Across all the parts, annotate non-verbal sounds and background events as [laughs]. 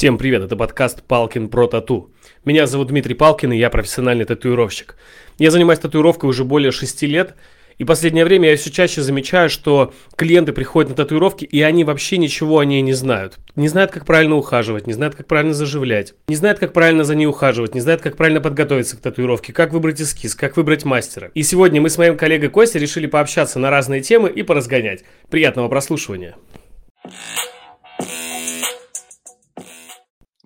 Всем привет, это подкаст «Палкин про тату». Меня зовут Дмитрий Палкин, и я профессиональный татуировщик. Я занимаюсь татуировкой уже более шести лет, и последнее время я все чаще замечаю, что клиенты приходят на татуировки, и они вообще ничего о ней не знают. Не знают, как правильно ухаживать, не знают, как правильно заживлять, не знают, как правильно за ней ухаживать, не знают, как правильно подготовиться к татуировке, как выбрать эскиз, как выбрать мастера. И сегодня мы с моим коллегой Костей решили пообщаться на разные темы и поразгонять. Приятного прослушивания.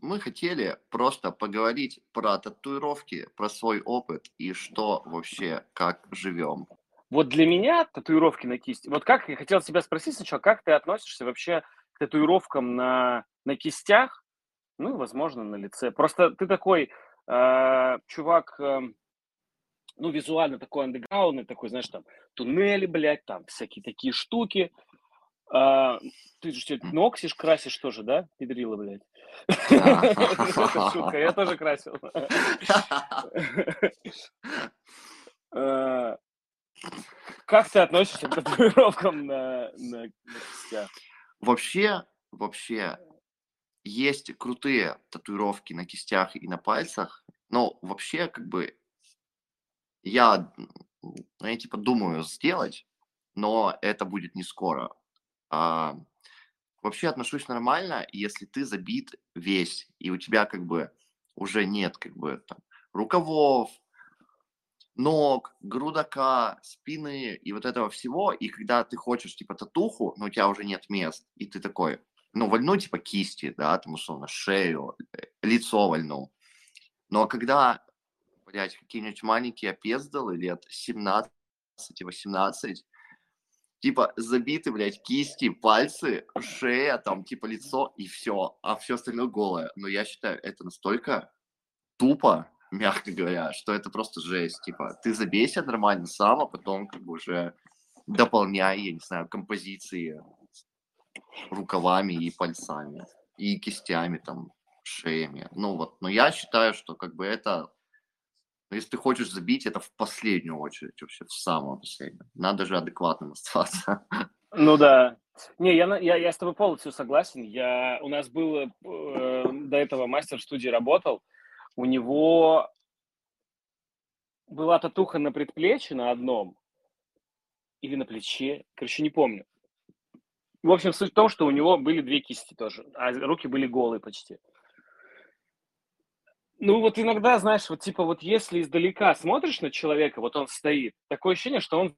Мы хотели просто поговорить про татуировки, про свой опыт и что вообще, как живем. Вот для меня татуировки на кисти, вот как, я хотел тебя спросить сначала, как ты относишься вообще к татуировкам на, на кистях, ну и, возможно, на лице. Просто ты такой э, чувак, э, ну, визуально такой андеграундный, такой, знаешь, там, туннели, блядь, там, всякие такие штуки. Э, ты же ноксишь, красишь тоже, да, педрила, блядь? Шутка, я тоже красил. Э, как ты относишься к татуировкам на, кистях? Вообще, вообще, есть крутые татуировки на кистях и на пальцах, но вообще, как бы, я, ну, я типа думаю сделать, но это будет не скоро. А, вообще отношусь нормально, если ты забит весь, и у тебя как бы уже нет как бы там рукавов, ног, грудака, спины и вот этого всего, и когда ты хочешь типа татуху, но у тебя уже нет мест, и ты такой, ну, вольну типа кисти, да, там условно шею, э, лицо вольну. Но когда, блядь, какие-нибудь маленькие опездалы лет 17-18, типа забиты, блядь, кисти, пальцы, шея, там, типа лицо и все, а все остальное голое. Но я считаю, это настолько тупо, мягко говоря, что это просто жесть. Типа, ты забейся нормально сам, а потом как бы уже дополняй, я не знаю, композиции рукавами и пальцами, и кистями, там, шеями. Ну вот, но я считаю, что как бы это если ты хочешь забить, это в последнюю очередь, вообще в самую последнюю. Надо же адекватным оставаться. Ну да. Не, я, я, я с тобой полностью согласен. Я, у нас был э, до этого мастер в студии работал. У него была татуха на предплечье на одном или на плече, короче, не помню. В общем, суть в том, что у него были две кисти тоже, а руки были голые почти. Ну, вот иногда, знаешь, вот типа вот если издалека смотришь на человека, вот он стоит, такое ощущение, что он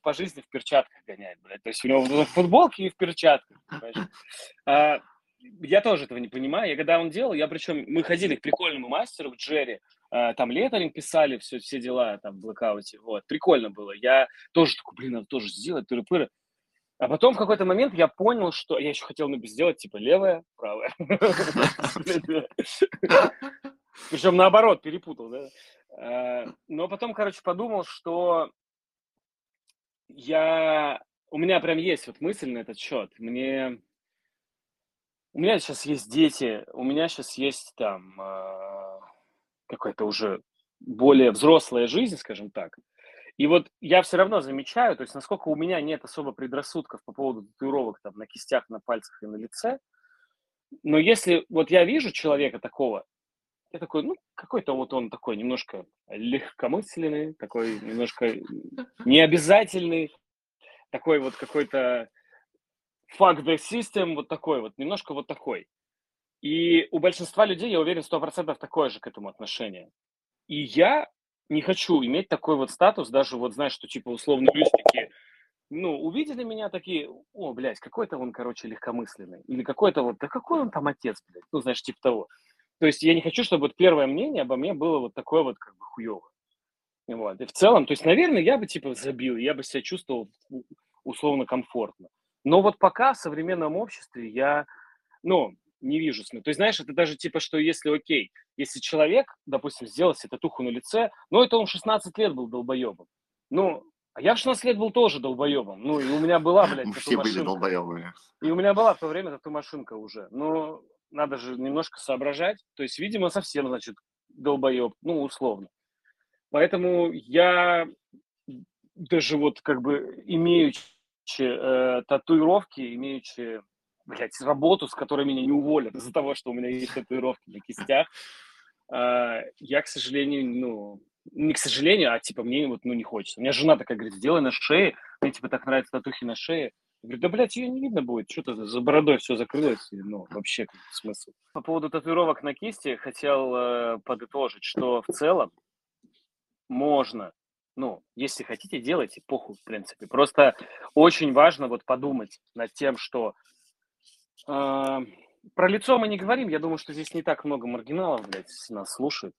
по жизни в перчатках гоняет, блядь. То есть у него в футболке и в перчатках, а, я тоже этого не понимаю. Я когда он делал, я причем, мы ходили к прикольному мастеру, к Джерри, а, там летаринг писали, все, все дела там в блокауте, вот, прикольно было. Я тоже такой, блин, надо тоже сделать, тыры-пыры. А потом в какой-то момент я понял, что я еще хотел сделать типа левая, правая. [laughs] [laughs] Причем наоборот, перепутал, да. Э, но потом, короче, подумал, что я... У меня прям есть вот мысль на этот счет. Мне... У меня сейчас есть дети, у меня сейчас есть там э, какая-то уже более взрослая жизнь, скажем так. И вот я все равно замечаю, то есть насколько у меня нет особо предрассудков по поводу татуировок там на кистях, на пальцах и на лице, но если вот я вижу человека такого, я такой, ну, какой-то вот он такой немножко легкомысленный, такой немножко необязательный, такой вот какой-то fuck the system, вот такой вот, немножко вот такой. И у большинства людей, я уверен, сто процентов такое же к этому отношение. И я не хочу иметь такой вот статус, даже вот, знаешь, что типа условно люди ну, увидели меня такие, о, блядь, какой-то он, короче, легкомысленный. Или какой-то вот, да какой он там отец, блядь, ну, знаешь, типа того. То есть я не хочу, чтобы вот первое мнение обо мне было вот такое вот как бы хуёвое. Вот. И в целом, то есть, наверное, я бы типа забил, я бы себя чувствовал условно комфортно. Но вот пока в современном обществе я, ну, не вижу смысла. То есть, знаешь, это даже типа, что если окей, если человек, допустим, сделал себе татуху на лице, ну, это он 16 лет был долбоебом. Ну, а я в 16 лет был тоже долбоебом. Ну, и у меня была, блядь, [laughs] Все были долбоебами. И у меня была в то время тату-машинка уже. Но надо же немножко соображать. То есть, видимо, совсем, значит, долбоеб, ну, условно. Поэтому я даже вот как бы имеючи э, татуировки, имеючи блядь, работу, с которой меня не уволят из-за того, что у меня есть татуировки на кистях. А, я, к сожалению, ну, не к сожалению, а типа мне вот, ну, не хочется. У меня жена такая говорит, сделай на шее, мне типа так нравятся татухи на шее. Говорю, да, блядь, ее не видно будет, что-то за бородой все закрылось, ну, вообще смысл. По поводу татуировок на кисти хотел э, подытожить, что в целом можно, ну, если хотите, делайте, похуй, в принципе. Просто очень важно вот подумать над тем, что э, про лицо мы не говорим, я думаю, что здесь не так много маргиналов, блядь, нас слушают.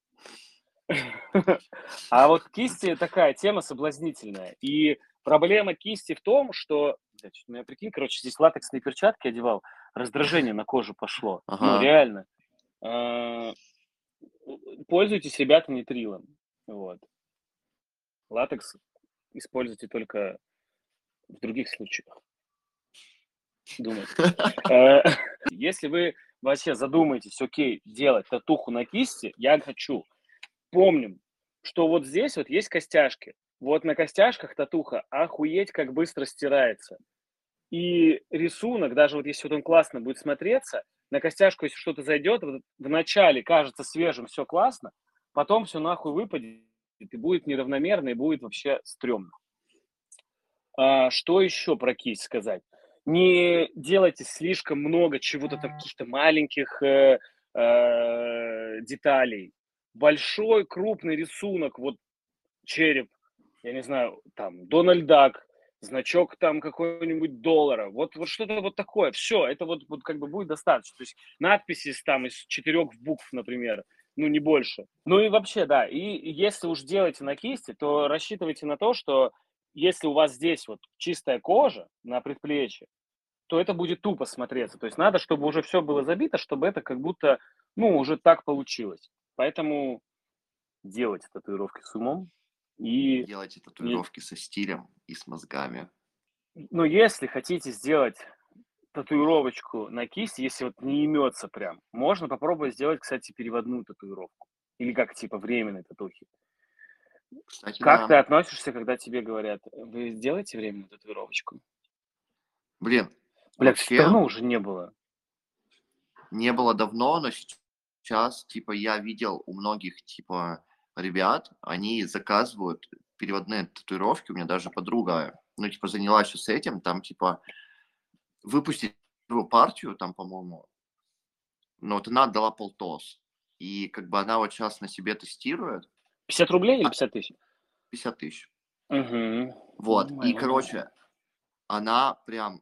[laughs] А вот кисти такая тема соблазнительная. И проблема кисти в том, что... Ну, я прикинь, короче, здесь латексные перчатки одевал, раздражение на кожу пошло. Ну, ага. Ну, реально. А, пользуйтесь, ребята, нитрилом. Вот. Латекс используйте только в других случаях. Думайте. [laughs] Э, если вы вообще задумаетесь, окей, делать татуху на кисти, я хочу – помним, что вот здесь вот есть костяшки. Вот на костяшках татуха охуеть как быстро стирается. И рисунок, даже вот если вот он классно будет смотреться, на костяшку, если что-то зайдет, вот в начале кажется свежим, все классно, потом все нахуй выпадет, и будет неравномерно, и будет вообще стрёмно. А, что еще про кисть сказать? Не делайте слишком много чего-то там, каких-то маленьких э, э, деталей большой крупный рисунок, вот череп, я не знаю, там, Дональд Дак, значок там какой-нибудь доллара, вот, вот что-то вот такое, все, это вот, вот как бы будет достаточно, то есть надписи там из четырех букв, например, ну, не больше. Ну и вообще, да, и если уж делаете на кисти, то рассчитывайте на то, что если у вас здесь вот чистая кожа на предплечье, то это будет тупо смотреться. То есть надо, чтобы уже все было забито, чтобы это как будто, ну, уже так получилось. Поэтому делайте татуировки с умом и... Делайте татуировки и... со стилем и с мозгами. Ну, если хотите сделать татуировочку на кисти, если вот не имется прям, можно попробовать сделать, кстати, переводную татуировку. Или как, типа, временной татухи. Кстати, как да. ты относишься, когда тебе говорят, вы сделаете временную татуировочку? Блин. Бля, вообще... давно уже не было. Не было давно, но сейчас, типа, я видел у многих, типа, ребят, они заказывают переводные татуировки, у меня даже подруга, ну, типа, занялась с этим, там, типа, выпустить первую партию, там, по-моему, ну, вот она отдала полтос, и, как бы, она вот сейчас на себе тестирует. 50 рублей или 50 тысяч? 50 тысяч. Угу. Вот, и, короче, она прям,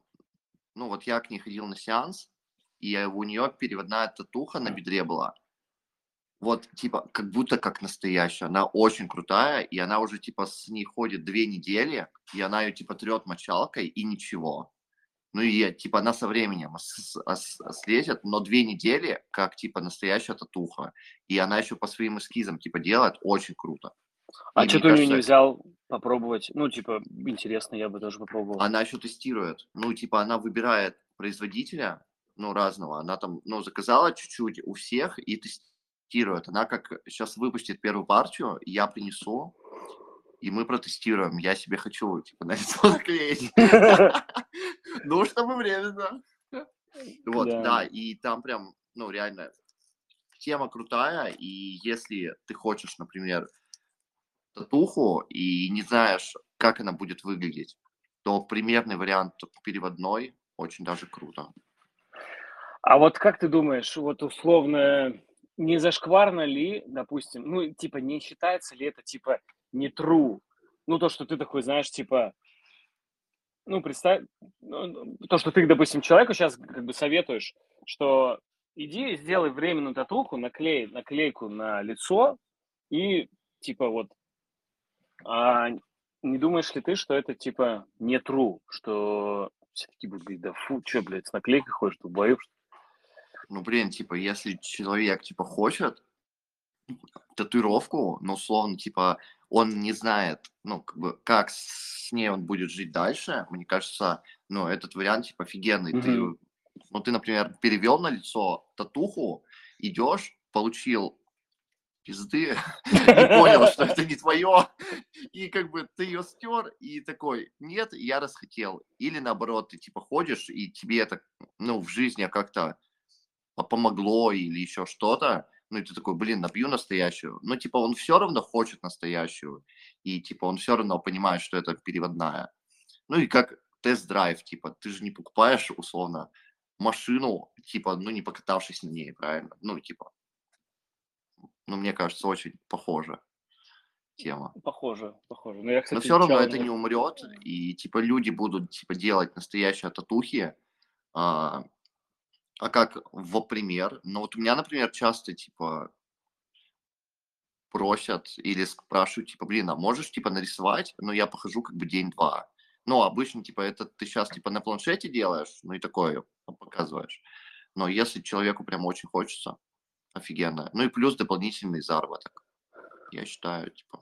ну, вот я к ней ходил на сеанс, и у нее переводная татуха на бедре была. Вот, типа, как будто как настоящая. Она очень крутая, и она уже, типа, с ней ходит две недели, и она ее, типа, трет мочалкой, и ничего. Ну и, типа, она со временем слезет, но две недели, как, типа, настоящая татуха. И она еще по своим эскизам, типа, делает очень круто. А что ты кажется, не взял попробовать? Ну, типа, интересно, я бы тоже попробовал. Она еще тестирует. Ну, типа, она выбирает производителя, ну, разного. Она там, ну, заказала чуть-чуть у всех и тестирует. Она как сейчас выпустит первую партию, я принесу, и мы протестируем. Я себе хочу, типа, на лицо наклеить. [laughs] Ну, чтобы временно. Вот, да, и там прям, ну, реально, тема крутая, и если ты хочешь, например, татуху и не знаешь, как она будет выглядеть, то примерный вариант переводной очень даже круто. А вот как ты думаешь, вот условно, не зашкварно ли, допустим, ну, типа, не считается ли это, типа, не true? Ну, то, что ты такой, знаешь, типа, ну, представь, ну, то, что ты, допустим, человеку сейчас как бы советуешь, что иди сделай временную татуху, наклей наклейку на лицо и, типа, вот, а не думаешь ли ты, что это, типа, не true, что все таки будут да фу, что, блядь, с наклейкой ходишь, долбоёб, что ну, блин, типа, если человек, типа, хочет татуировку, ну, условно, типа, он не знает, ну, как бы, как с ней он будет жить дальше, мне кажется, ну, этот вариант, типа, офигенный. Mm-hmm. Ты, ну, ты, например, перевел на лицо татуху, идешь, получил пизды, [laughs] и понял, что это не твое, и как бы ты ее стер, и такой, нет, я расхотел. Или наоборот, ты типа ходишь, и тебе это, ну, в жизни как-то помогло или еще что-то, ну, и ты такой, блин, набью настоящую. Ну, типа, он все равно хочет настоящую, и, типа, он все равно понимает, что это переводная. Ну, и как тест-драйв, типа, ты же не покупаешь, условно, машину, типа, ну, не покатавшись на ней, правильно? Ну, типа, ну, мне кажется, очень похоже тема. Похоже, похоже. Но, я, кстати, Но все равно это не умрет, и, типа, люди будут, типа, делать настоящие татухи, а, а как в пример? Ну, вот у меня, например, часто, типа, просят или спрашивают, типа, блин, а можешь, типа, нарисовать? Но я похожу как бы день-два. Ну, обычно, типа, это ты сейчас, типа, на планшете делаешь, ну, и такое показываешь. Но если человеку прям очень хочется, офигенно. Ну, и плюс дополнительный заработок. Я считаю, типа,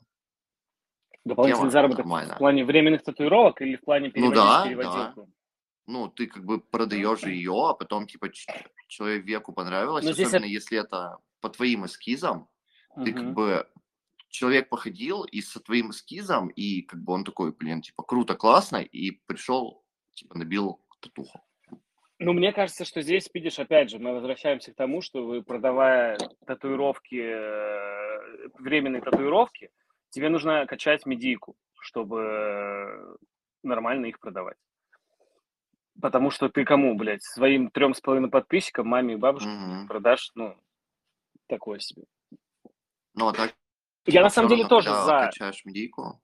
Дополнительный заработок нормально. в плане временных татуировок или в плане переводить, ну, да, переводилку? Да ну, ты как бы продаешь ее, а потом, типа, человеку понравилось, Но особенно это... если это по твоим эскизам, угу. ты как бы человек походил и со твоим эскизом, и как бы он такой, блин, типа, круто, классно, и пришел, типа, набил татуху. Ну, мне кажется, что здесь, видишь, опять же, мы возвращаемся к тому, что вы, продавая татуировки, э, временные татуировки, тебе нужно качать медийку, чтобы нормально их продавать. Потому что ты кому, блядь, своим трем с половиной подписчикам, маме и бабушке угу. продашь, ну, такое себе. Ну, а так... Я на самом деле тоже за... Качаешь медийку.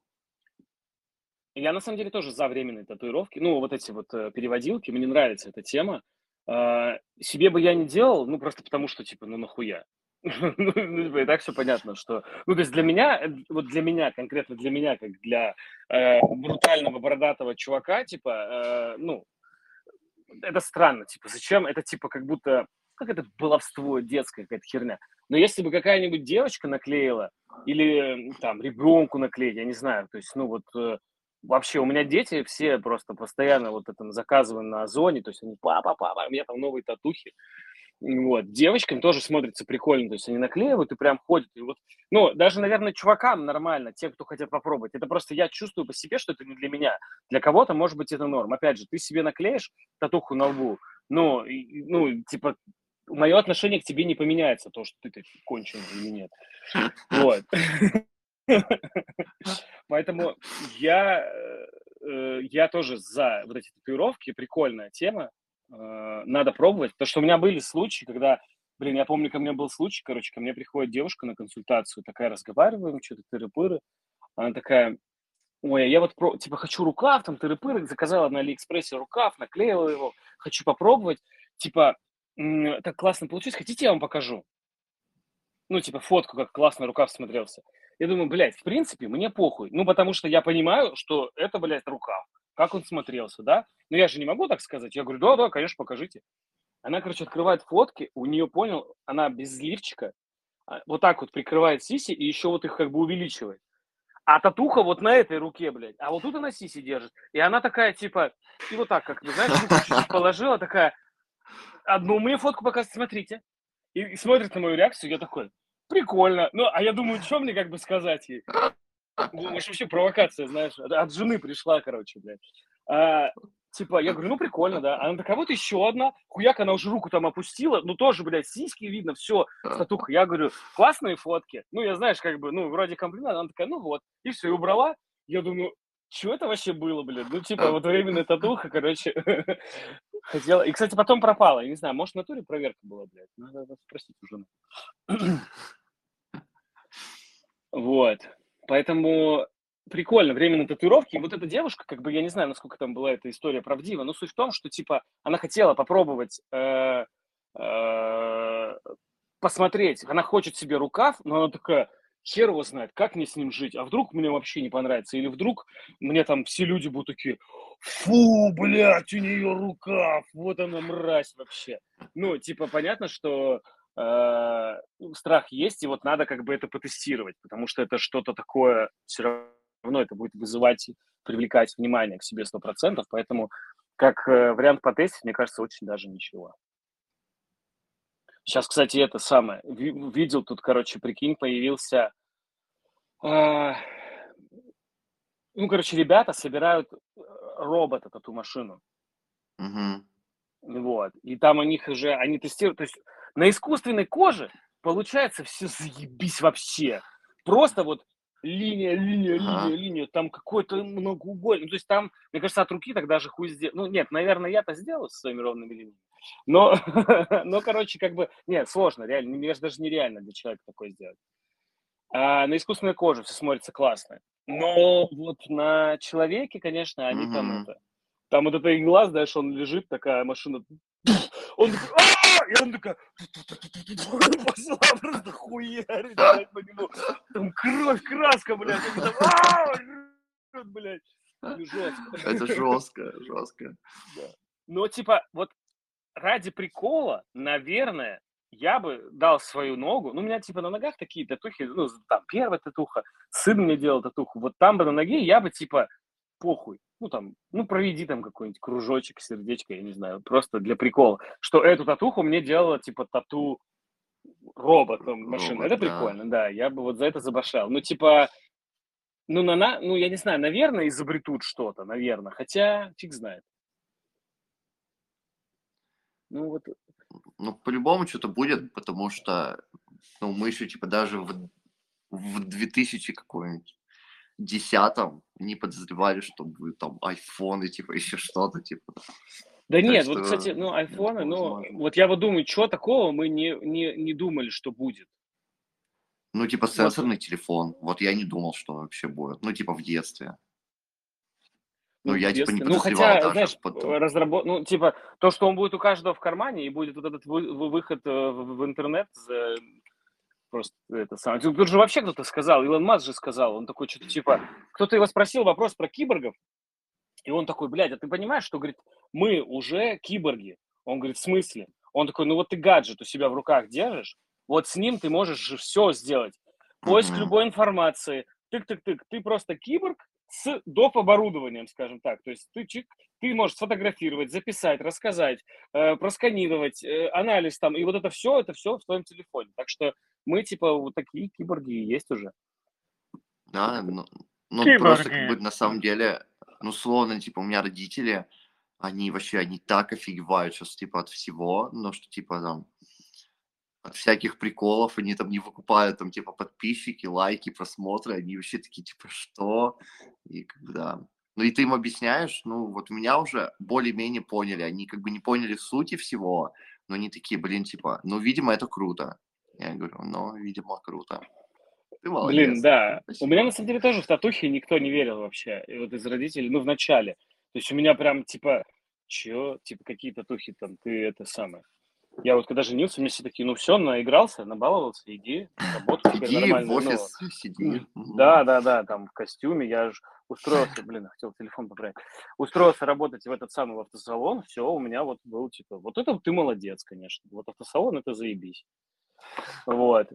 Я на самом деле тоже за временные татуировки. Ну, вот эти вот э, переводилки, мне нравится эта тема. Э, себе бы я не делал, ну, просто потому что, типа, ну, нахуя? [laughs] ну, ну типа, и так все понятно, что... Ну, то есть для меня, э, вот для меня, конкретно для меня, как для э, брутального бородатого чувака, типа, э, ну, это странно, типа, зачем? Это типа как будто, как это баловство детское, какая-то херня. Но если бы какая-нибудь девочка наклеила или там ребенку наклеить, я не знаю, то есть, ну вот э, вообще у меня дети все просто постоянно вот это заказываем на Озоне, то есть они, папа, папа, у меня там новые татухи, вот. Девочкам тоже смотрится прикольно, то есть они наклеивают и прям ходят. И вот, ну, даже, наверное, чувакам нормально, те, кто хотят попробовать. Это просто я чувствую по себе, что это не для меня. Для кого-то, может быть, это норм. Опять же, ты себе наклеишь татуху на лбу, ну, ну, типа, мое отношение к тебе не поменяется, то, что ты так конченый или нет. Вот. [laughs] Поэтому я, э, я тоже за вот эти татуировки, прикольная тема, Э, надо пробовать. Потому что у меня были случаи, когда, блин, я помню, ко мне был случай, короче, ко мне приходит девушка на консультацию, такая, разговариваем, что-то тыры-пыры. Она такая, ой, я вот, про, типа, хочу рукав, там, тыры-пыры, заказала на Алиэкспрессе рукав, наклеила его, хочу попробовать. Типа, так классно получилось, хотите, я вам покажу? Ну, типа, фотку, как классно рукав смотрелся. Я думаю, блядь, в принципе, мне похуй. Ну, потому что я понимаю, что это, блядь, рукав как он смотрелся, да? Но я же не могу так сказать. Я говорю, да, да, конечно, покажите. Она, короче, открывает фотки, у нее, понял, она без лифчика, а, вот так вот прикрывает сиси и еще вот их как бы увеличивает. А татуха вот на этой руке, блядь. А вот тут она сиси держит. И она такая, типа, и вот так, как, знаешь, чуть-чуть положила, такая, одну мне фотку показывает, смотрите. И, и смотрит на мою реакцию, я такой, прикольно. Ну, а я думаю, что мне как бы сказать ей? Думаешь, вообще провокация, знаешь, от жены пришла, короче, блядь. А, типа, я говорю, ну прикольно, да. Она такая, вот еще одна. Хуяк, она уже руку там опустила. Ну тоже, блядь, сиськи видно, все. Статуха. Я говорю, классные фотки. Ну, я, знаешь, как бы, ну, вроде комплимент. Она такая, ну вот. И все, и убрала. Я думаю, что это вообще было, блядь? Ну, типа, вот временная татуха, короче, [laughs] хотела. И, кстати, потом пропала. Я не знаю, может, в натуре проверка была, блядь. Надо спросить у жены. [clears throat] Вот. Поэтому прикольно, время на татуировки. И вот эта девушка, как бы, я не знаю, насколько там была эта история правдива, но суть в том, что, типа, она хотела попробовать э, э, посмотреть, она хочет себе рукав, но она такая, хер его знает, как мне с ним жить, а вдруг мне вообще не понравится, или вдруг мне там все люди будут такие, фу, блядь, у нее рукав, вот она мразь вообще. Ну, типа, понятно, что э, страх есть, и вот надо как бы это потестировать, потому что это что-то такое, все равно это будет вызывать, привлекать внимание к себе 100%, поэтому как э, вариант потестить, мне кажется, очень даже ничего. Сейчас, кстати, это самое. Видел тут, короче, прикинь, появился... Э, ну, короче, ребята собирают э, робота, эту машину. Угу. Вот. И там у них уже, они тестируют, то есть на искусственной коже получается все заебись вообще. Просто вот линия, линия, линия, линия, там какой-то многоугольник. Ну, то есть там, мне кажется, от руки тогда же хуй сделать. Ну, нет, наверное, я-то сделал со своими ровными линиями. Но, [laughs] но, короче, как бы, нет, сложно, реально, мне кажется, даже нереально для человека такое сделать. А на искусственной коже все смотрится классно. Но вот на человеке, конечно, они mm-hmm. там это... Там вот эта игла, знаешь, он лежит, такая машина... Он такой, и он такая... Пошла просто хуярить, блядь, по нему. Там кровь, краска, блядь. Там, блядь. Жестко. Это жестко, жестко. Да. Но, типа, вот ради прикола, наверное, я бы дал свою ногу, ну, у меня, типа, на ногах такие татухи, ну, там, первая татуха, сын мне делал татуху, вот там бы на ноге я бы, типа, похуй, ну, там, ну, проведи там какой-нибудь кружочек, сердечко, я не знаю, просто для прикола, что эту татуху мне делала, типа, тату роботом машина, Робот, это прикольно, да. да, я бы вот за это забашал, ну, типа, ну, на, на, ну, я не знаю, наверное, изобретут что-то, наверное, хотя фиг знает. Ну, вот ну, по-любому что-то будет, потому что, ну, мы еще, типа, даже в, в 2000 какой-нибудь десятом не подозревали, что будет там айфоны, типа, еще что-то, типа. Да так нет, что, вот, кстати, ну, айфоны, ну, вот я вот думаю, что такого мы не, не, не думали, что будет. Ну, типа, сенсорный вот. телефон. Вот я не думал, что вообще будет. Ну, типа, в детстве. Ну, я типа не Ну, хотя, даже знаешь, потом. разработ... ну, типа, то, что он будет у каждого в кармане, и будет вот этот вы... выход э, в, интернет. Просто это самое. Тут же вообще кто-то сказал, Илон Маск же сказал, он такой что-то типа, кто-то его спросил вопрос про киборгов, и он такой, блядь, а ты понимаешь, что, говорит, мы уже киборги? Он говорит, в смысле? Он такой, ну вот ты гаджет у себя в руках держишь, вот с ним ты можешь же все сделать. Поиск mm-hmm. любой информации, тык-тык-тык, ты просто киборг, с доп. оборудованием, скажем так. То есть ты, чик, ты можешь сфотографировать, записать, рассказать, э, просканировать, э, анализ там, и вот это все, это все в твоем телефоне. Так что мы типа вот такие киборги есть уже. Да, ну, ну просто как бы на самом деле, ну словно типа у меня родители, они вообще, они так офигевают сейчас типа от всего, ну что типа там от всяких приколов, они там не выкупают там типа подписчики, лайки, просмотры, они вообще такие типа что? И когда ну и ты им объясняешь, ну вот меня уже более-менее поняли, они как бы не поняли сути всего, но они такие, блин, типа, ну, видимо, это круто. Я говорю, ну, видимо, круто. Ты молодец. Блин, да. Спасибо. У меня, на самом деле, тоже в татухе никто не верил вообще. И вот из родителей, ну, в начале. То есть у меня прям, типа, чё? Типа, какие татухи там, ты это самое. Я вот когда женился, мне все такие, ну все, наигрался, набаловался, иди, работай иди в офис, ну, сиди. Да, да, да, там в костюме, я же устроился, блин, хотел телефон поправить, устроился работать в этот самый автосалон, все, у меня вот был типа, вот это ты молодец, конечно, вот автосалон это заебись. Вот.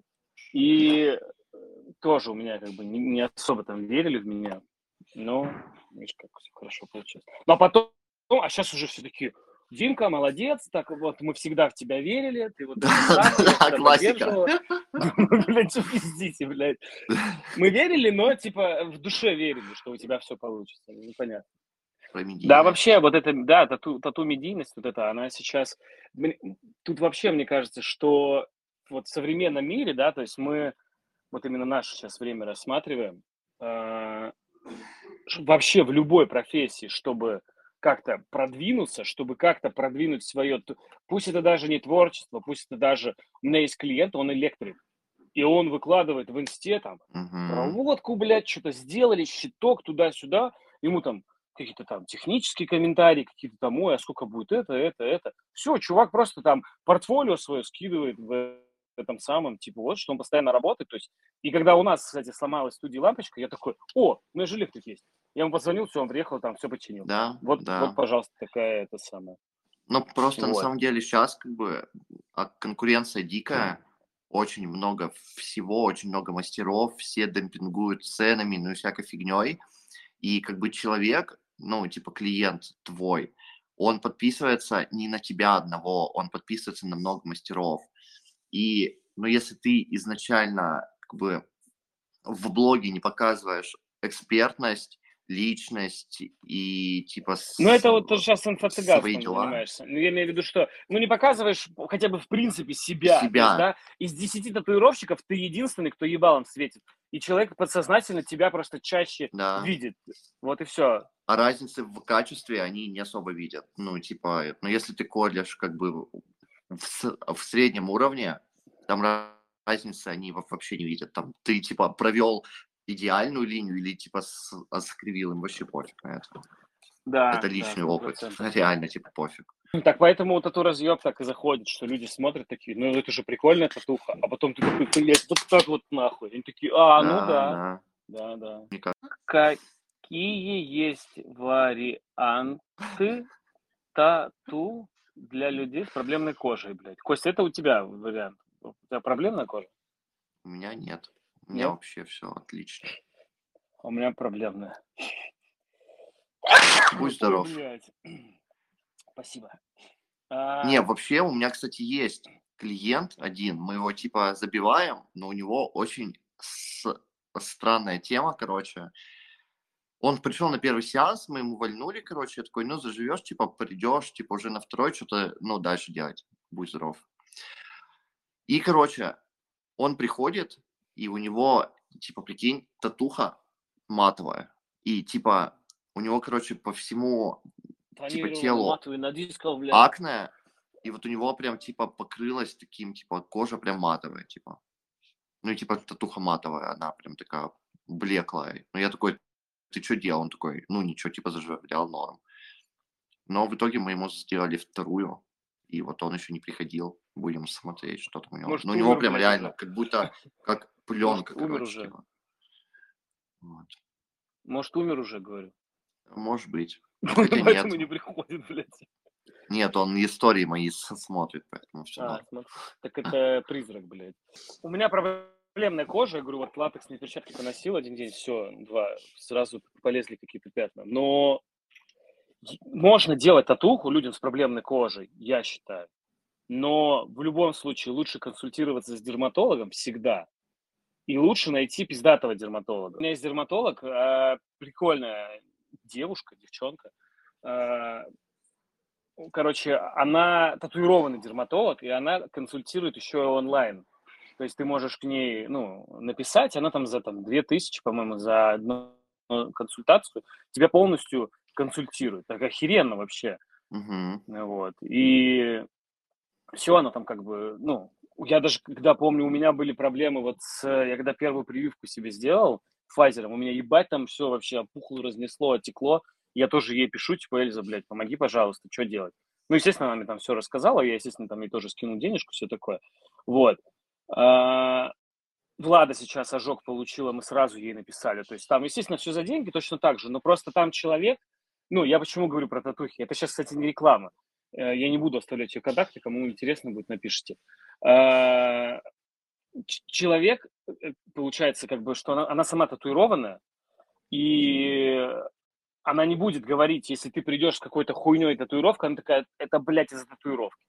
И тоже у меня как бы не, не особо там верили в меня, но видишь, как все хорошо получилось. Ну а потом, а сейчас уже все такие, Димка, молодец, так вот мы всегда в тебя верили, ты вот да, классика. [laughs] Блядь, что пиздите, блядь. Мы верили, но типа в душе верили, что у тебя все получится, непонятно. Да, вообще, вот это, да, тату, тату медийность, вот это, она сейчас, тут вообще, мне кажется, что вот в современном мире, да, то есть мы вот именно наше сейчас время рассматриваем, э, вообще в любой профессии, чтобы как-то продвинуться, чтобы как-то продвинуть свое, пусть это даже не творчество, пусть это даже, у меня есть клиент, он электрик, и он выкладывает в инсте там uh-huh. проводку, блядь, что-то сделали, щиток туда-сюда, ему там какие-то там технические комментарии, какие-то там, ой, а сколько будет это, это, это. Все, чувак просто там портфолио свое скидывает в этом самом, типа, вот, что он постоянно работает. То есть, и когда у нас, кстати, сломалась студия лампочка, я такой, о, у меня же электрик есть. Я ему позвонил, все, он приехал, там все починил. Да, вот, да. вот, пожалуйста, такая это самая. Ну, просто вот. на самом деле сейчас как бы а, конкуренция дикая, очень много всего, очень много мастеров, все демпингуют ценами, ну и всякой фигней. И как бы человек, ну, типа клиент твой, он подписывается не на тебя одного, он подписывается на много мастеров. И, но если ты изначально как бы в блоге не показываешь экспертность, личность и типа... Ну, это вот ты сейчас инфо-цыганством занимаешься. Ну, я имею в виду, что, ну, не показываешь хотя бы в принципе себя. себя. Есть, да? Из десяти татуировщиков ты единственный, кто ебалом светит. И человек подсознательно тебя просто чаще да. видит. Вот и все. А разницы в качестве они не особо видят. Ну, типа, ну, если ты колешь как бы в, в среднем уровне, там разницы они вообще не видят. Там ты типа провел идеальную линию или типа с, а, скривил им вообще пофиг на это. Да. Это личный да, опыт. [laughs] Реально, типа, пофиг. Так поэтому вот эту разъеб так и заходит, что люди смотрят такие, ну это же прикольная татуха, а потом ты такой, блядь, вот так вот нахуй. Они такие, а, ну да. Да, да. да. Никак. Какие есть варианты тату для людей с проблемной кожей, блядь? Костя, это у тебя вариант. У тебя проблемная кожа? У меня нет. У меня Нет? вообще все отлично. У меня проблемная. Будь здоров. Спасибо. А... Не, вообще у меня, кстати, есть клиент один. Мы его типа забиваем, но у него очень с... странная тема, короче. Он пришел на первый сеанс, мы ему вальнули, короче, я такой, ну, заживешь, типа, придешь, типа, уже на второй что-то, ну, дальше делать. Будь здоров. И, короче, он приходит, и у него, типа, прикинь, татуха матовая. И, типа, у него, короче, по всему, типа, телу акне, и вот у него прям, типа, покрылась таким, типа, кожа прям матовая, типа. Ну, и, типа, татуха матовая, она прям такая блеклая. Ну, я такой, ты что делал? Он такой, ну, ничего, типа, заживлял норм. Но в итоге мы ему сделали вторую, и вот он еще не приходил. Будем смотреть, что там у него. Может, Но у него прям реально, как будто, как [laughs] пленка, Может, короче. Умер уже. Типа. Вот. Может, умер уже, говорю. Может быть. [laughs] Хотя Поэтому нет. не приходит, блядь. Нет, он истории мои смотрит, поэтому все. А, так [laughs] это призрак, блядь. У меня проблемная кожа, я говорю, вот латексные перчатки поносил один день, все, два, сразу полезли какие-то пятна. Но можно делать татуху людям с проблемной кожей, я считаю. Но в любом случае лучше консультироваться с дерматологом всегда. И лучше найти пиздатого дерматолога. У меня есть дерматолог, э, прикольная девушка, девчонка. Э, короче, она татуированный дерматолог, и она консультирует еще онлайн. То есть ты можешь к ней ну, написать, она там за там, 2000, по-моему, за одну консультацию тебя полностью консультирует. Так охеренно вообще. Uh-huh. Вот. И все оно там как бы, ну, я даже, когда помню, у меня были проблемы вот с, я когда первую прививку себе сделал Pfizer, у меня ебать там все вообще опухло, разнесло, оттекло. Я тоже ей пишу, типа, Эльза, блядь, помоги, пожалуйста, что делать? Ну, естественно, она мне там все рассказала, я, естественно, там ей тоже скинул денежку, все такое. Вот. А, Влада сейчас ожог получила, мы сразу ей написали. То есть там, естественно, все за деньги, точно так же, но просто там человек, ну, я почему говорю про татухи? Это сейчас, кстати, не реклама. Э, я не буду оставлять ее контакты, кому интересно будет, напишите. А, человек, э, получается, как бы, что она, она сама татуированная, и она не будет говорить, если ты придешь с какой-то хуйней татуировкой, она такая, это, блядь, из-за татуировки.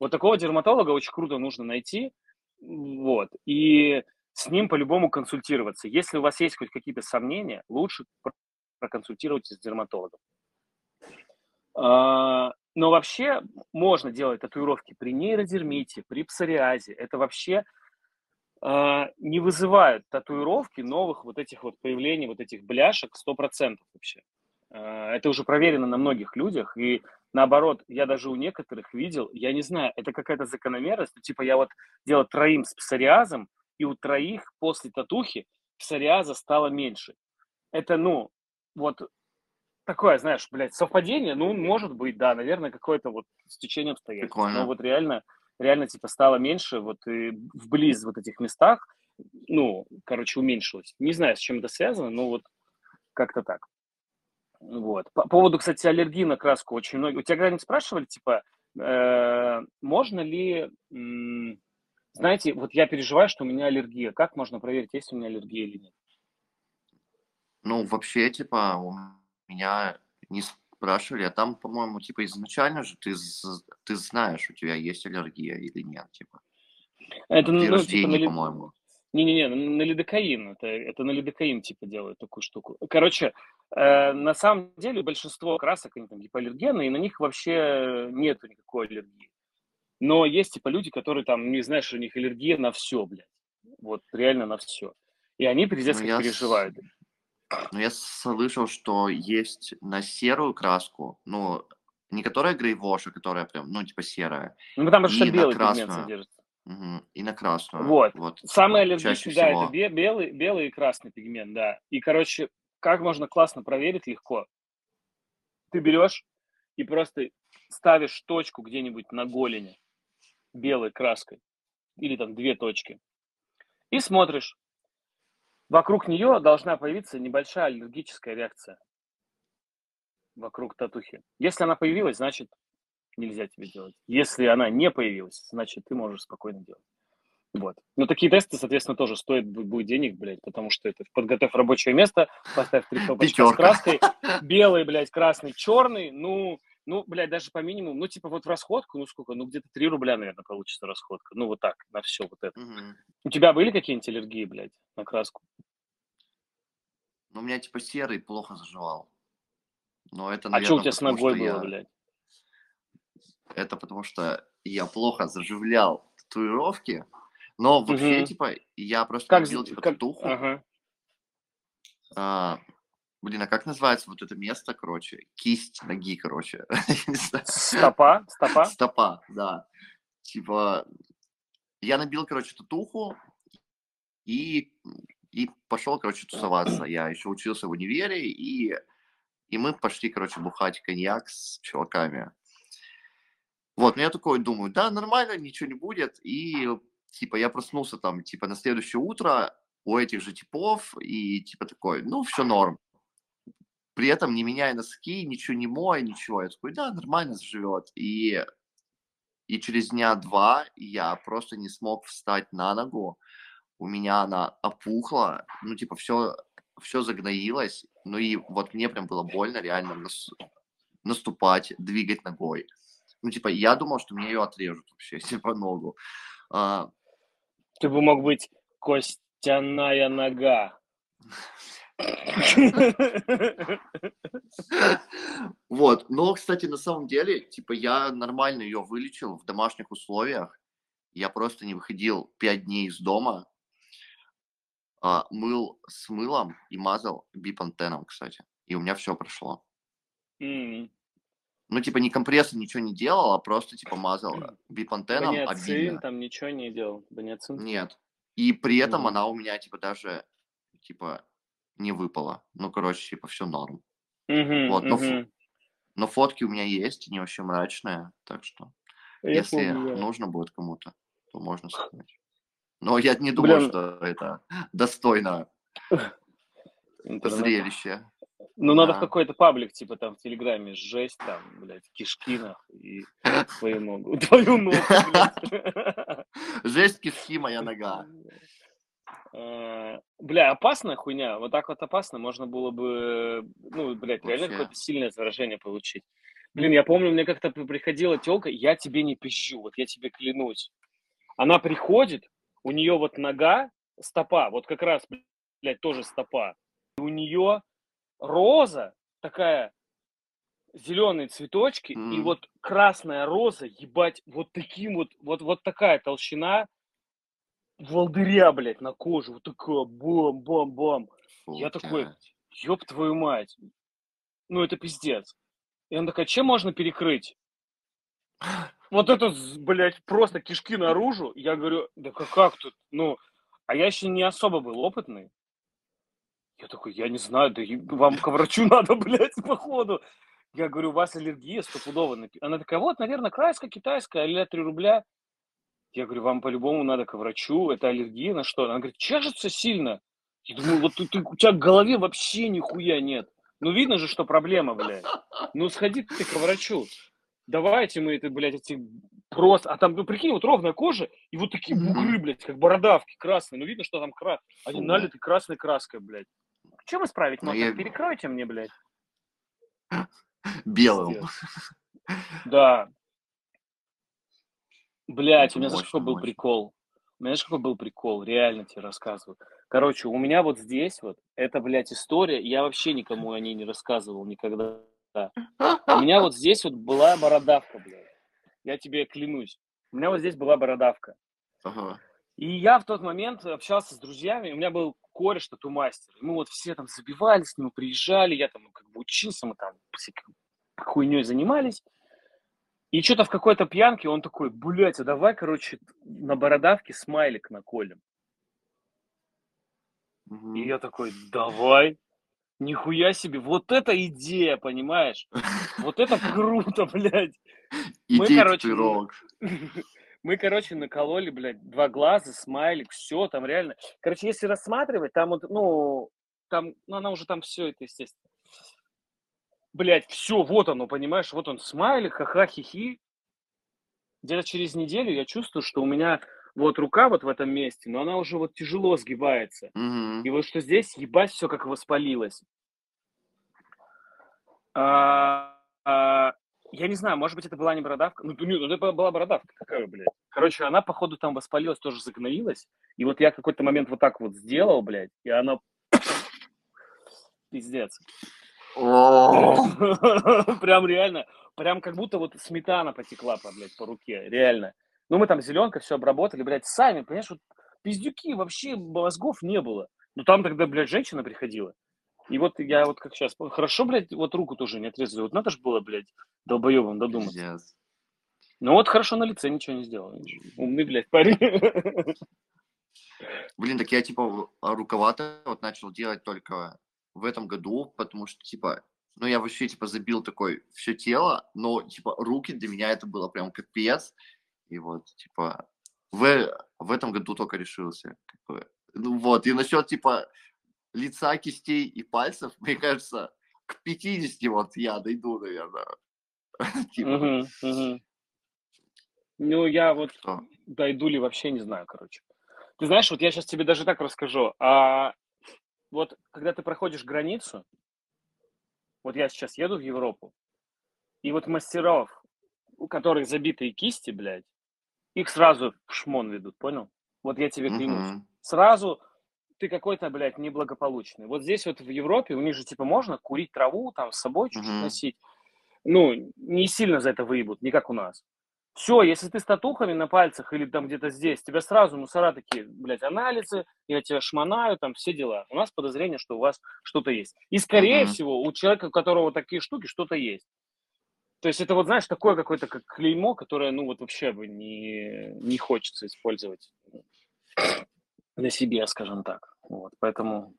Вот такого дерматолога очень круто нужно найти, вот, и с ним по-любому консультироваться. Если у вас есть хоть какие-то сомнения, лучше проконсультируйтесь с дерматологом. А, но вообще можно делать татуировки при нейродермите, при псориазе. Это вообще э, не вызывает татуировки новых вот этих вот появлений, вот этих бляшек 100% вообще. Э, это уже проверено на многих людях. И наоборот, я даже у некоторых видел, я не знаю, это какая-то закономерность. Типа я вот делал троим с псориазом, и у троих после татухи псориаза стало меньше. Это, ну, вот такое, знаешь, блядь, совпадение, ну, может быть, да, наверное, какое-то вот стечение обстоятельств. Прикольно. Но вот реально, реально, типа, стало меньше вот и вблизи вот этих местах, ну, короче, уменьшилось. Не знаю, с чем это связано, но вот как-то так. Вот. По поводу, кстати, аллергии на краску очень многие... У тебя когда-нибудь спрашивали, типа, э, можно ли... Знаете, вот я переживаю, что у меня аллергия. Как можно проверить, есть у меня аллергия или нет? Ну, вообще, типа, меня не спрашивали, а там, по-моему, типа изначально же ты, ты знаешь, у тебя есть аллергия или нет, типа. Это, При ну, типа, рождении, на, ли- по-моему. Не-не-не, на лидокаин. Это, это на лидокаин типа делают такую штуку. Короче, э, на самом деле большинство красок, они там гипоаллергены, и на них вообще нету никакой аллергии. Но есть типа люди, которые там, не знаешь, у них аллергия на все, блядь. Вот реально на все. И они пиздец Ну, как я, переживают. с- ну, я слышал, что есть на серую краску, ну, не которая грейвош, а которая прям, ну, типа серая, Ну, потому что и белый пигмент содержится. Мгм, и на красную. Вот. Вот, Самый чаще аллергичный, да, это бе- белый, белый и красный пигмент, да. И, короче, как можно классно проверить легко? Ты берешь и просто ставишь точку где-нибудь на голени белой краской, или там две точки, и смотришь. Вокруг нее должна появиться небольшая аллергическая реакция вокруг татухи. Если она появилась, значит, нельзя тебе делать. Если она не появилась, значит, ты можешь спокойно делать. Вот. Но такие тесты, соответственно, тоже стоят бу- будет денег, блядь, потому что это подготовь рабочее место, поставь три [laughs] стопочка с краской, белый, блядь, красный, черный, ну, ну, блядь, даже по минимуму, ну, типа вот в расходку, ну, сколько, ну, где-то 3 рубля, наверное, получится расходка. Ну, вот так, на все вот это. Мгм. У тебя были какие-нибудь аллергии, блядь, на краску? Ну, у меня типа серый плохо заживал. Но это, А что у наверное, тебя с ногой было, я... блядь? Это потому что я плохо заживлял татуировки. Но вообще, Мгм. типа, я просто Как, набил, з- типа, как, татуху. ага. А, блин, а как называется вот это место, короче? Кисть ноги, короче. [laughs] Стопа, стопа? Стопа, да. Типа, я набил, короче, татуху и, и пошел, короче, тусоваться. Я еще учился в универе, и, и мы пошли, короче, бухать коньяк с чуваками. Вот, ну я такой думаю, да, нормально, ничего не будет. И, типа, я проснулся там, типа, на следующее утро у этих же типов, и, типа, такой, ну, все норм. При этом не меняя носки, ничего не моя, ничего. Я такой, да, нормально заживет. И, и через дня два я просто не смог встать на ногу. У меня она опухла, ну, типа, все, все загноилось. Ну, и вот мне прям было больно реально нас- наступать, двигать ногой. Ну, типа, я думал, что мне ее отрежут вообще, [laughs] типа, ногу. А, Ты бы мог быть костяная нога. [laughs] Вот, но, кстати, на самом деле, типа, я нормально ее вылечил в домашних условиях. Я просто не выходил пять дней из дома, а, мыл с мылом и мазал бипантеном, кстати. И у меня все прошло. М. Ну, типа, не компрессы, ничего не делал, а просто, типа, мазал бипантеном Баниацин обильно. там ничего не делал. Баниацин? Нет. И при этом Мгм. она у меня, типа, даже, типа, не выпала. Ну, короче, типа, все норм. Мгм, Вот, но, фо- мгм. но фотки у меня есть, они вообще мрачные, так что... Я Если помню, да. нужно будет кому-то, то можно сказать. Но я не думаю, Блин. что это достойно Интернет. зрелище. Ну, надо в какой-то паблик, типа там в Телеграме, жесть там, блядь, в кишкинах и твою ногу. [laughs] Твою ногу, блядь. Жесть кишки моя нога. Э, Бля, опасная хуйня. Вот так вот опасно можно было бы, ну, блядь, реально какое-то сильное заражение получить. Блин, я помню, мне как-то при- приходила телка, я тебе не пизжу, вот я тебе клянусь. Она приходит, у нее вот нога, стопа, вот как раз, блядь, тоже стопа. И у нее роза такая, зеленые цветочки, и Мгм. вот красная роза, ебать, вот таким вот, вот, вот такая толщина волдыря, блядь, на кожу, вот такая, бам-бам-бам. Фу, Я такой. Ёб твою мать. Ну, это пиздец. И она такая, чем можно перекрыть? Вот это, блядь, просто кишки наружу. Я говорю, да как, как тут? Ну, а я еще не особо был опытный. Я такой, я не знаю, да вам к врачу надо, блядь, походу. Я говорю, у вас аллергия стопудово. напи-». Она такая, вот, наверное, крайская китайская, а 3 рубля. Я говорю, вам по-любому надо к врачу, это аллергия на что? Она говорит, чешется сильно. Я думаю, вот ты, ты- у тебя в голове вообще нихуя нет. Ну, видно же, что проблема, блядь. Ну, сходи ты к врачу. Давайте мы это, блядь, эти просто... А там, ну, прикинь, вот ровная кожа, и вот такие бугры, блядь, как бородавки красные. Ну, видно, что там крас... Они налиты красной краской, блядь. Чем исправить Ну, можно? я- Перекройте мне, блядь. Белым. Да. Блядь, Это у меня знаешь, какой был прикол? Знаешь, какой был прикол? Реально тебе рассказываю. Короче, у меня вот здесь вот, это, блядь, история, я вообще никому о ней не рассказывал никогда. У меня вот здесь вот была бородавка, блядь. Я тебе клянусь. У меня вот здесь была бородавка. Ага. И я в тот момент общался с друзьями, у меня был кореш тату-мастер. Мы вот все там забивались с ним, приезжали, я там как бы учился, мы там всякой хуйней занимались. И что-то в какой-то пьянке он такой, блядь, а давай, короче, на бородавке смайлик наколем. Мгм. И я такой, давай. Нихуя себе, вот это идея, понимаешь? [laughs] Вот это круто, блядь. Мы, Идея короче, татуировок. [laughs] Мы, короче, накололи, блядь, два глаза, смайлик, все, там реально. Короче, если рассматривать, там вот, ну, там, ну, она уже там все это, естественно. Блядь, все, вот оно, понимаешь, вот он смайлик, ха-ха, хихи. Где-то через неделю я чувствую, что у меня вот рука вот в этом месте, но она уже вот тяжело сгибается. Мгм. И вот что здесь, ебать, все как воспалилось. А, а, я не знаю, может быть, это была не бородавка. Ну, ну, это была- была бородавка какая, блядь. Короче, она, походу, там воспалилась, тоже загноилась. И вот я какой-то момент вот так вот сделал, блядь, и она... Пиздец. [laughs] Прям реально, прям как будто вот сметана потекла, по, блядь, по руке, реально. Ну, мы там зеленка все обработали, блядь, сами, понимаешь, вот пиздюки, вообще мозгов не было. Ну, там тогда, блядь, женщина приходила. И вот я вот как сейчас, хорошо, блядь, вот руку тоже не отрезали. Вот надо же было, блядь, долбоебом додуматься. пиздец. Ну вот хорошо на лице ничего не сделал. Умный, блядь, парень. Блин, так я типа рукава-то вот начал делать только в этом году, потому что типа, ну я вообще типа забил такой все тело, но типа руки для меня это было прям капец. И вот типа в, в этом году только решился. как бы. Ну вот, и насчет типа лица, кистей и пальцев, [laughs] мне кажется, к 50 вот я дойду, наверное. [laughs] Типа. Ну, я вот дойду ли вообще не знаю, короче. Ты знаешь, вот я сейчас тебе даже так расскажу. А вот когда ты проходишь границу, вот я сейчас еду в Европу, и вот мастеров, у которых забитые кисти, блядь, их сразу в шмон ведут, понял? Вот я тебе клянусь. Мгм. Сразу ты какой-то, блядь, неблагополучный. Вот здесь вот в Европе у них же, типа, можно курить траву, там, с собой чуть-чуть Мгм. носить. Ну, не сильно за это выебут, не как у нас. Все, если ты с татухами на пальцах или там где-то здесь, тебя сразу мусора такие, блядь, анализы, я тебя шмонаю, там все дела. У нас подозрение, что у вас что-то есть. И скорее Мгм. всего у человека, у которого такие штуки, что-то есть. То есть это вот, знаешь, такое какое-то как клеймо, которое, ну вот вообще бы не, не хочется использовать на себе, скажем так. Вот, поэтому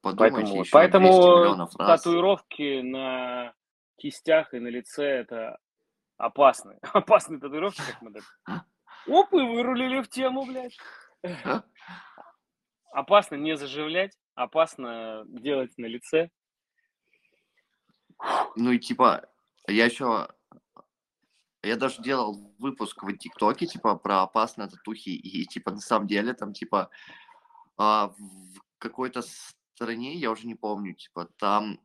Подумайте Поэтому, еще 200 поэтому татуировки на кистях и на лице это опасные. [laughs] Опасные татуировки, как мы так. Оп, и вырулили в тему, блядь. Опасно не заживлять, опасно делать на лице. Ну и типа, я еще, я даже делал выпуск в ТикТоке, типа, про опасные татухи, и типа, на самом деле, там, типа, а, в какой-то стране, я уже не помню, типа, там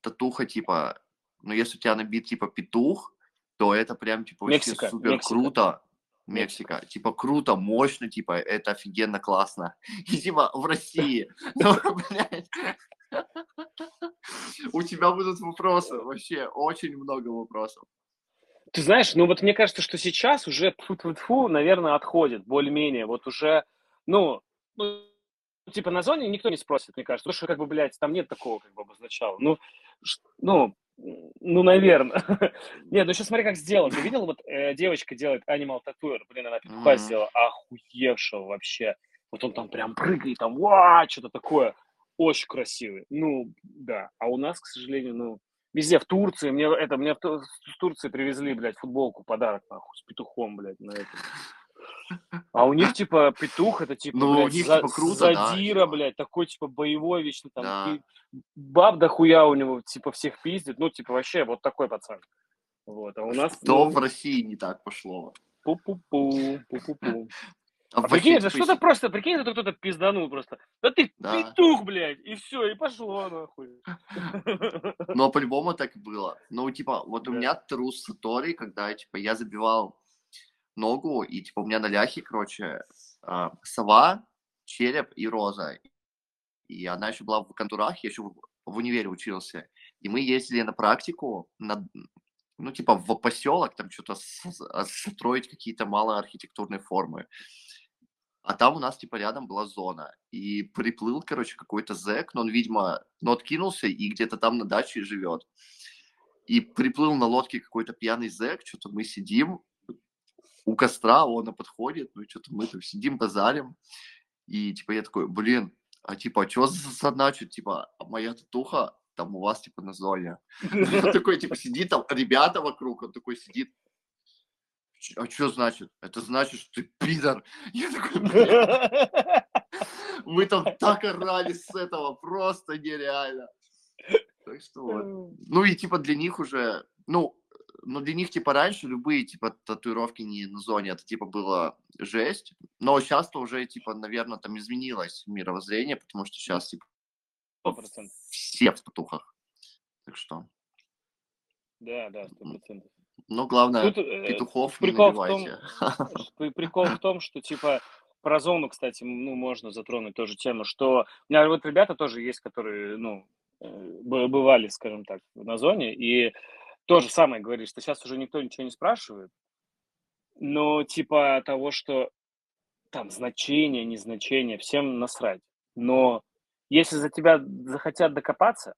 татуха, типа, ну, если у тебя набит, типа, петух, то это прям, типа, Мексика, супер Мексика. круто. Мексика. Мексика. Типа, круто, мощно, типа, это офигенно классно. [laughs] И, типа, в России. [laughs] Ну. У тебя будут вопросы, вообще, очень много вопросов. Ты знаешь, ну вот мне кажется, что сейчас уже [laughs] тьфу наверное, отходит более-менее. Вот уже, ну, ну, типа на зоне никто не спросит, мне кажется. Потому что, как бы, блядь, там нет такого, как бы, обозначал. Ну, ну, ну, наверное. [laughs] Нет, ну сейчас смотри, как сделано. Ты видел, вот э, девочка делает Animal Tattoo, блин, она петуха Мгм. сделала, охуевшего вообще. Вот он там прям прыгает, там, ва, что-то такое. Очень красивый. Ну, да. А у нас, к сожалению, ну, везде, в Турции, мне это, мне в, в Турции привезли, блядь, футболку, подарок, нахуй, с петухом, блядь, на этом. А у них, типа, петух, это, типа, Ну, у блядь, них, за- типа, круто, да, задира, типа. блядь, такой, типа, боевой вечно, там, Да. баб дохуя у него, типа, всех пиздит, ну, типа, вообще, вот такой пацан. Вот, а у нас, Что ну, в России не так пошло? пу-пу-пу, пу-пу-пу. А А прикинь, это что-то просто, прикинь, это кто-то пизданул просто. Да ты Да. петух, блядь, и все, и пошло, нахуй. Ну, а по-любому так было. Ну, типа, вот у Да. меня трус Сатори, когда, типа, я забивал ногу, и типа у меня на ляхе, короче, а, сова, череп и роза. И она еще была в контурах, я еще в, универе учился. И мы ездили на практику, на, ну, типа в поселок, там что-то строить какие-то малые архитектурные формы. А там у нас, типа, рядом была зона. И приплыл, короче, какой-то зэк, но он, видимо, ну, откинулся и где-то там на даче живет. И приплыл на лодке какой-то пьяный зэк, что-то мы сидим у костра, он подходит, ну, что-то мы там сидим, базарим. И, типа, я такой, блин, а, типа, а что значит, типа, а моя татуха там у вас, типа, на зоне. Он такой, типа, сидит там, ребята вокруг, он такой сидит, а что значит? Это значит, что ты пидор. Я такой, Мы там так орали с этого, просто нереально. Так что вот. Ну и типа для них уже, ну, ну для них типа раньше любые типа татуировки не на зоне, это типа было жесть. Но сейчас-то уже типа, наверное, там изменилось мировоззрение, потому что сейчас типа 100%. все в татухах. Так что. Да, да, сто процентов. Ну, главное, Тут, э, петухов прикол не набивайте. В том, [laughs] прикол в том, что, типа, про зону, кстати, ну, можно затронуть тоже тему, что у меня вот ребята тоже есть, которые, ну, э, бывали, скажем так, на зоне, и то же самое говорит, что сейчас уже никто ничего не спрашивает, но типа того, что там значение, незначение, всем насрать. Но если за тебя захотят докопаться,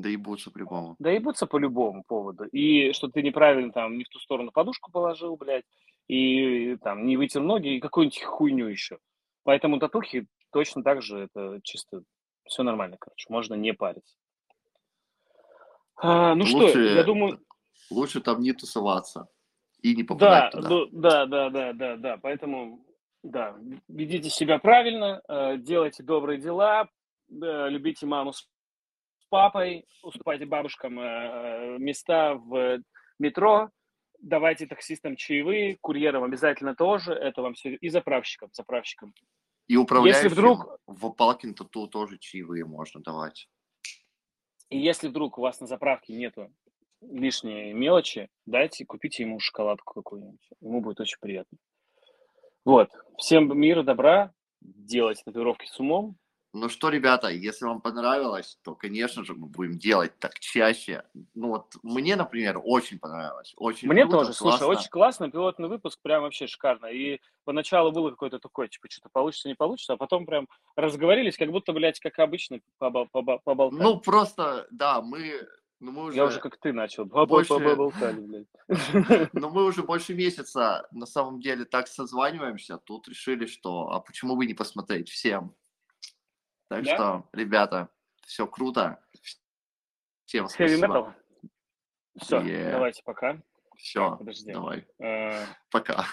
да ебутся по-любому. Да ебутся по любому поводу. И что ты неправильно там не в ту сторону подушку положил, блядь, и там не вытер ноги, и какую-нибудь хуйню еще. Поэтому татухи точно так же, это чисто все нормально, короче, можно не париться. А, ну лучше, что, я думаю... Лучше там не тусоваться и не попадать да, туда. Ну, да, да, да, да, да, поэтому, да, ведите себя правильно, э, делайте добрые дела, э, любите маму с папой, уступайте бабушкам э, места в метро, давайте таксистам чаевые, курьерам обязательно тоже, это вам все, и заправщикам, заправщикам. И управляющим если вдруг... в Палкин Тату тоже чаевые можно давать. И если вдруг у вас на заправке нету лишней мелочи, дайте, купите ему шоколадку какую-нибудь. Ему будет очень приятно. Вот. Всем мира, добра. Делайте татуировки с умом. Ну что, ребята, если вам понравилось, то, конечно же, мы будем делать так чаще. Ну вот мне, например, очень понравилось. Очень мне круто, тоже, классно. слушай, очень классно, пилотный выпуск, прям вообще шикарно. И поначалу было какое-то такое, типа, что-то получится, не получится, а потом прям разговорились, как будто, блядь, как обычно, побол- поболтали. Ну просто, да, мы ну, мы уже Я уже как ты начал. Больше... Поболтали, блядь. [laughs] Но мы уже больше месяца на самом деле так созваниваемся. Тут решили, что а почему бы не посмотреть всем? Так да? что, ребята, все круто. Всем спасибо. Все, yeah. давайте пока. Все, давай. Uh... Пока.